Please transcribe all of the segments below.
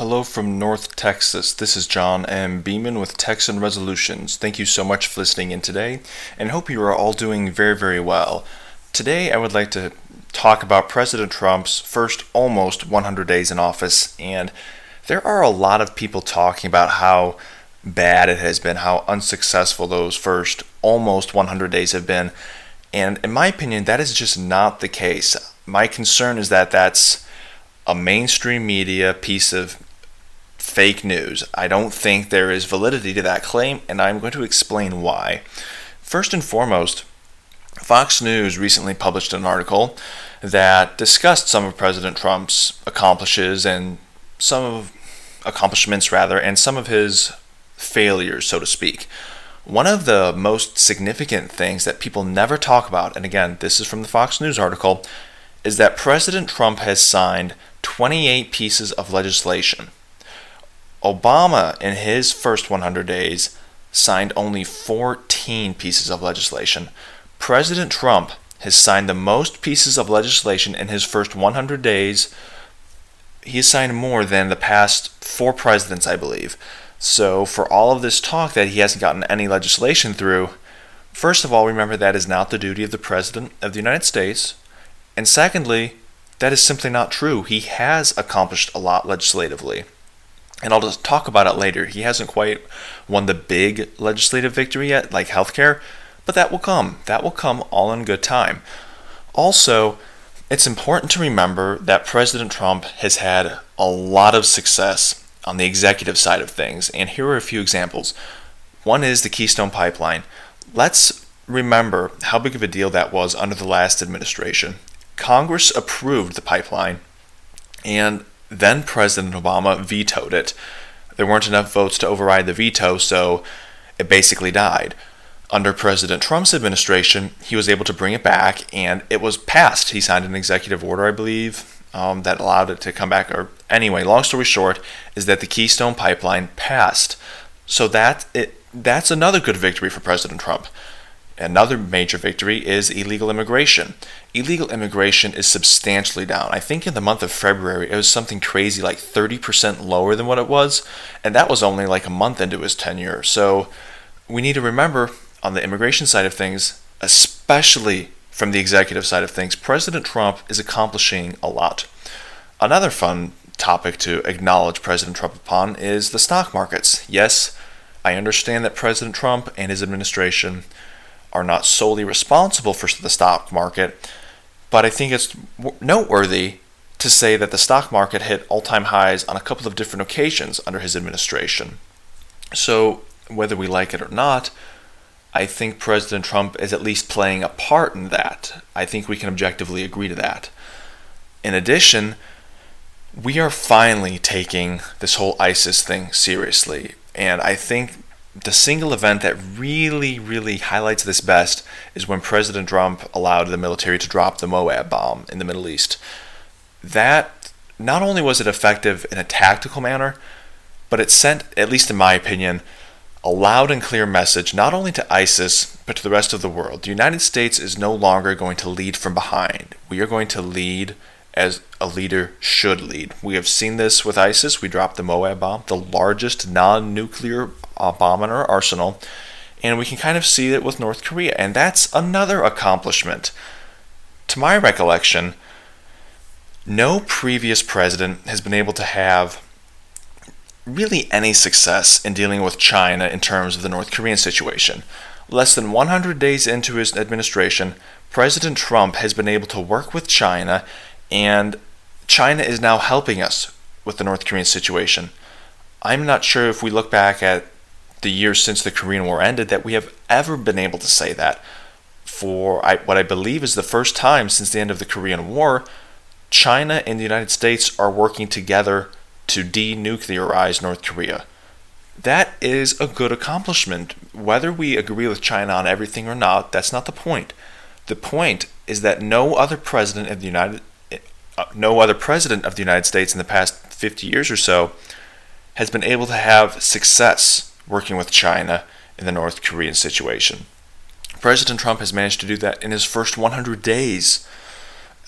Hello from North Texas. This is John M. Beaman with Texan Resolutions. Thank you so much for listening in today and hope you are all doing very, very well. Today I would like to talk about President Trump's first almost 100 days in office, and there are a lot of people talking about how bad it has been, how unsuccessful those first almost 100 days have been. And in my opinion, that is just not the case. My concern is that that's a mainstream media piece of fake news. I don't think there is validity to that claim, and I'm going to explain why. First and foremost, Fox News recently published an article that discussed some of President Trump's accomplishes and some of accomplishments rather and some of his failures so to speak. One of the most significant things that people never talk about and again this is from the Fox News article is that President Trump has signed 28 pieces of legislation Obama, in his first 100 days, signed only 14 pieces of legislation. President Trump has signed the most pieces of legislation in his first 100 days. He has signed more than the past four presidents, I believe. So, for all of this talk that he hasn't gotten any legislation through, first of all, remember that is not the duty of the President of the United States. And secondly, that is simply not true. He has accomplished a lot legislatively and I'll just talk about it later. He hasn't quite won the big legislative victory yet, like healthcare, but that will come. That will come all in good time. Also, it's important to remember that President Trump has had a lot of success on the executive side of things, and here are a few examples. One is the Keystone Pipeline. Let's remember how big of a deal that was under the last administration. Congress approved the pipeline, and then President Obama vetoed it. There weren't enough votes to override the veto, so it basically died. Under President Trump's administration, he was able to bring it back, and it was passed. He signed an executive order, I believe, um, that allowed it to come back. Or anyway, long story short, is that the Keystone Pipeline passed. So that it that's another good victory for President Trump. Another major victory is illegal immigration. Illegal immigration is substantially down. I think in the month of February it was something crazy like 30% lower than what it was, and that was only like a month into his tenure. So we need to remember on the immigration side of things, especially from the executive side of things, President Trump is accomplishing a lot. Another fun topic to acknowledge President Trump upon is the stock markets. Yes, I understand that President Trump and his administration are not solely responsible for the stock market, but I think it's noteworthy to say that the stock market hit all time highs on a couple of different occasions under his administration. So, whether we like it or not, I think President Trump is at least playing a part in that. I think we can objectively agree to that. In addition, we are finally taking this whole ISIS thing seriously. And I think the single event that really, really highlights this best is when President Trump allowed the military to drop the MOAB bomb in the Middle East. That not only was it effective in a tactical manner, but it sent, at least in my opinion, a loud and clear message not only to ISIS, but to the rest of the world. The United States is no longer going to lead from behind. We are going to lead as a leader should lead. We have seen this with ISIS. We dropped the MOAB bomb, the largest non nuclear uh, bomb in our arsenal. And we can kind of see it with North Korea. And that's another accomplishment. To my recollection, no previous president has been able to have really any success in dealing with China in terms of the North Korean situation. Less than 100 days into his administration, President Trump has been able to work with China and China is now helping us with the North Korean situation. I'm not sure if we look back at the years since the Korean War ended that we have ever been able to say that. For what I believe is the first time since the end of the Korean War, China and the United States are working together to denuclearize North Korea. That is a good accomplishment. Whether we agree with China on everything or not, that's not the point. The point is that no other president of the United Uh, no other president of the United States in the past 50 years or so has been able to have success working with China in the North Korean situation. President Trump has managed to do that in his first 100 days.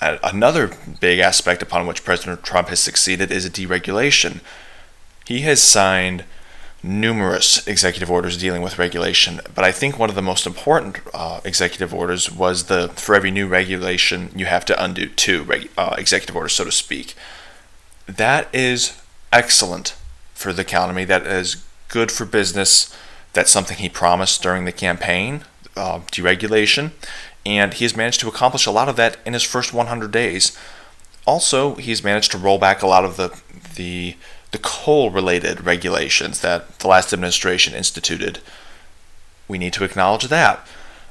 Another big aspect upon which President Trump has succeeded is deregulation. He has signed numerous executive orders dealing with regulation, but I think one of the most important uh, executive orders was the for every new regulation you have to undo two reg, uh, executive orders, so to speak. That is excellent for the economy. That is good for business. That's something he promised during the campaign, uh, deregulation, and he has managed to accomplish a lot of that in his first 100 days. Also, he's managed to roll back a lot of the the the coal related regulations that the last administration instituted. We need to acknowledge that.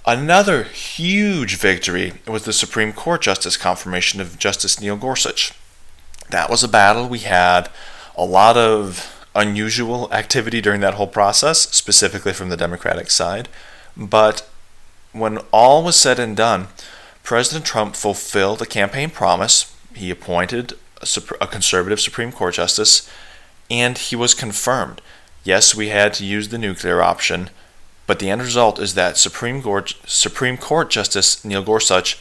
Another huge victory was the Supreme Court Justice confirmation of Justice Neil Gorsuch. That was a battle. We had a lot of unusual activity during that whole process, specifically from the Democratic side. But when all was said and done, President Trump fulfilled a campaign promise. He appointed a, a conservative Supreme Court justice and he was confirmed. Yes, we had to use the nuclear option, but the end result is that Supreme Court, Supreme Court Justice Neil Gorsuch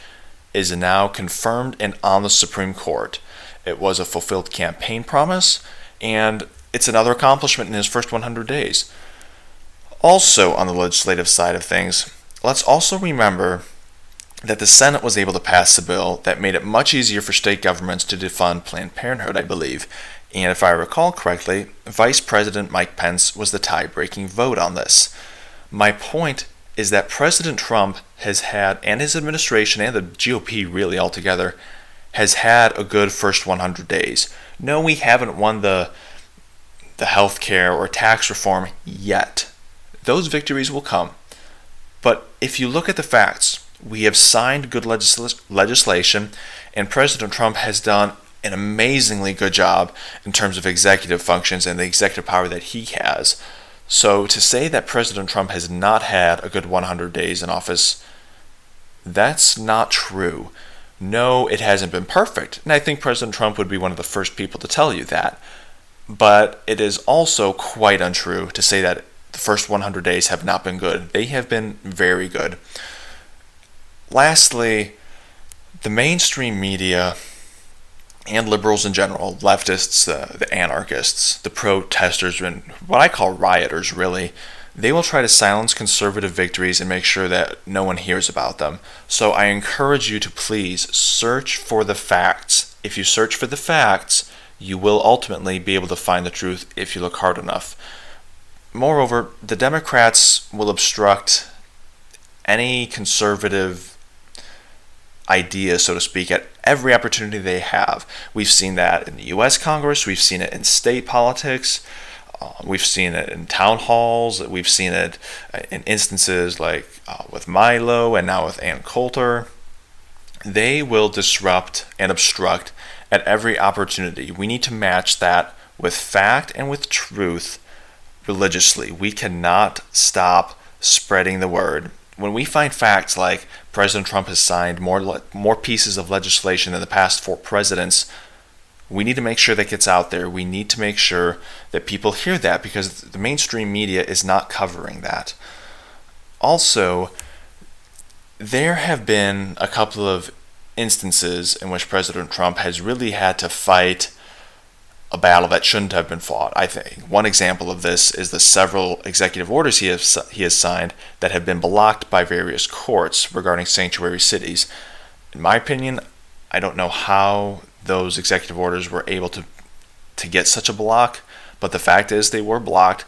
is now confirmed and on the Supreme Court. It was a fulfilled campaign promise, and it's another accomplishment in his first 100 days. Also, on the legislative side of things, let's also remember that the Senate was able to pass a bill that made it much easier for state governments to defund Planned Parenthood, I believe, and if I recall correctly, Vice President Mike Pence was the tie breaking vote on this. My point is that President Trump has had, and his administration and the GOP really altogether, has had a good first 100 days. No, we haven't won the the health care or tax reform yet. Those victories will come. But if you look at the facts, we have signed good legisl- legislation, and President Trump has done an amazingly good job in terms of executive functions and the executive power that he has. So to say that President Trump has not had a good 100 days in office, that's not true. No, it hasn't been perfect. And I think President Trump would be one of the first people to tell you that. But it is also quite untrue to say that the first 100 days have not been good. They have been very good. Lastly, the mainstream media and liberals in general, leftists, uh, the anarchists, the protesters, and what I call rioters, really, they will try to silence conservative victories and make sure that no one hears about them. So I encourage you to please search for the facts. If you search for the facts, you will ultimately be able to find the truth if you look hard enough. Moreover, the Democrats will obstruct any conservative idea, so to speak, at every opportunity they have. We've seen that in the U.S. Congress, we've seen it in state politics, uh, we've seen it in town halls, we've seen it uh, in instances like uh, with Milo and now with Ann Coulter. They will disrupt and obstruct at every opportunity. We need to match that with fact and with truth religiously. We cannot stop spreading the word when we find facts like President Trump has signed more more pieces of legislation than the past four presidents, we need to make sure that gets out there. We need to make sure that people hear that because the mainstream media is not covering that. Also, there have been a couple of instances in which President Trump has really had to fight a battle that shouldn't have been fought. I think one example of this is the several executive orders he has he has signed that have been blocked by various courts regarding sanctuary cities. In my opinion, I don't know how those executive orders were able to to get such a block, but the fact is they were blocked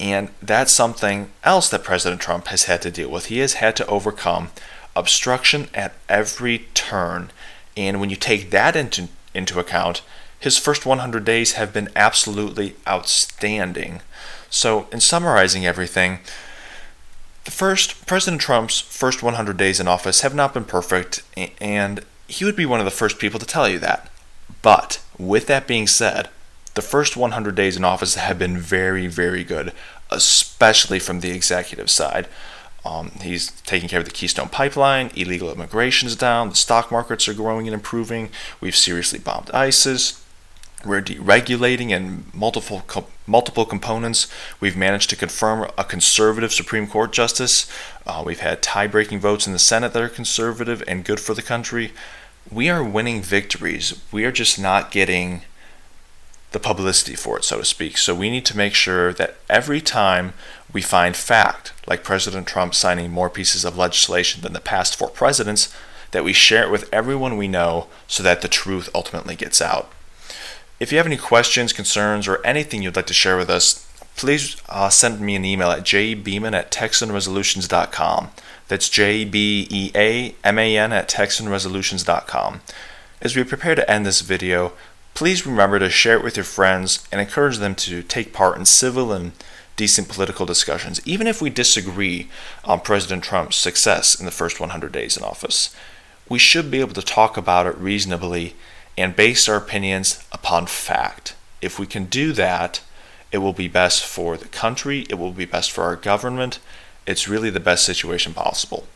and that's something else that President Trump has had to deal with. He has had to overcome obstruction at every turn. And when you take that into into account, his first 100 days have been absolutely outstanding. So, in summarizing everything, the first President Trump's first 100 days in office have not been perfect, and he would be one of the first people to tell you that. But with that being said, the first 100 days in office have been very, very good, especially from the executive side. Um, he's taking care of the Keystone Pipeline, illegal immigration is down, the stock markets are growing and improving, we've seriously bombed ISIS, we're deregulating in multiple co- multiple components. We've managed to confirm a conservative Supreme Court justice. Uh, we've had tie-breaking votes in the Senate that are conservative and good for the country. We are winning victories. We are just not getting the publicity for it, so to speak. So we need to make sure that every time we find fact, like President Trump signing more pieces of legislation than the past four presidents, that we share it with everyone we know so that the truth ultimately gets out. If you have any questions, concerns, or anything you'd like to share with us, please uh, send me an email at jbeaman at texanresolutions.com. That's J B E A M A N at texanresolutions.com. As we prepare to end this video, please remember to share it with your friends and encourage them to take part in civil and decent political discussions, even if we disagree on President Trump's success in the first 100 days in office. We should be able to talk about it reasonably and base our opinions upon fact. If we can do that, it will be best for the country, it will be best for our government. It's really the best situation possible.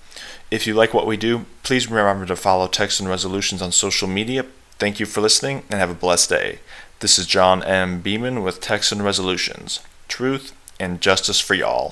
If you like what we do, please remember to follow Texan Resolutions on social media. Thank you for listening and have a blessed day. This is John M. Beaman with Texan Resolutions. Truth and justice for y'all.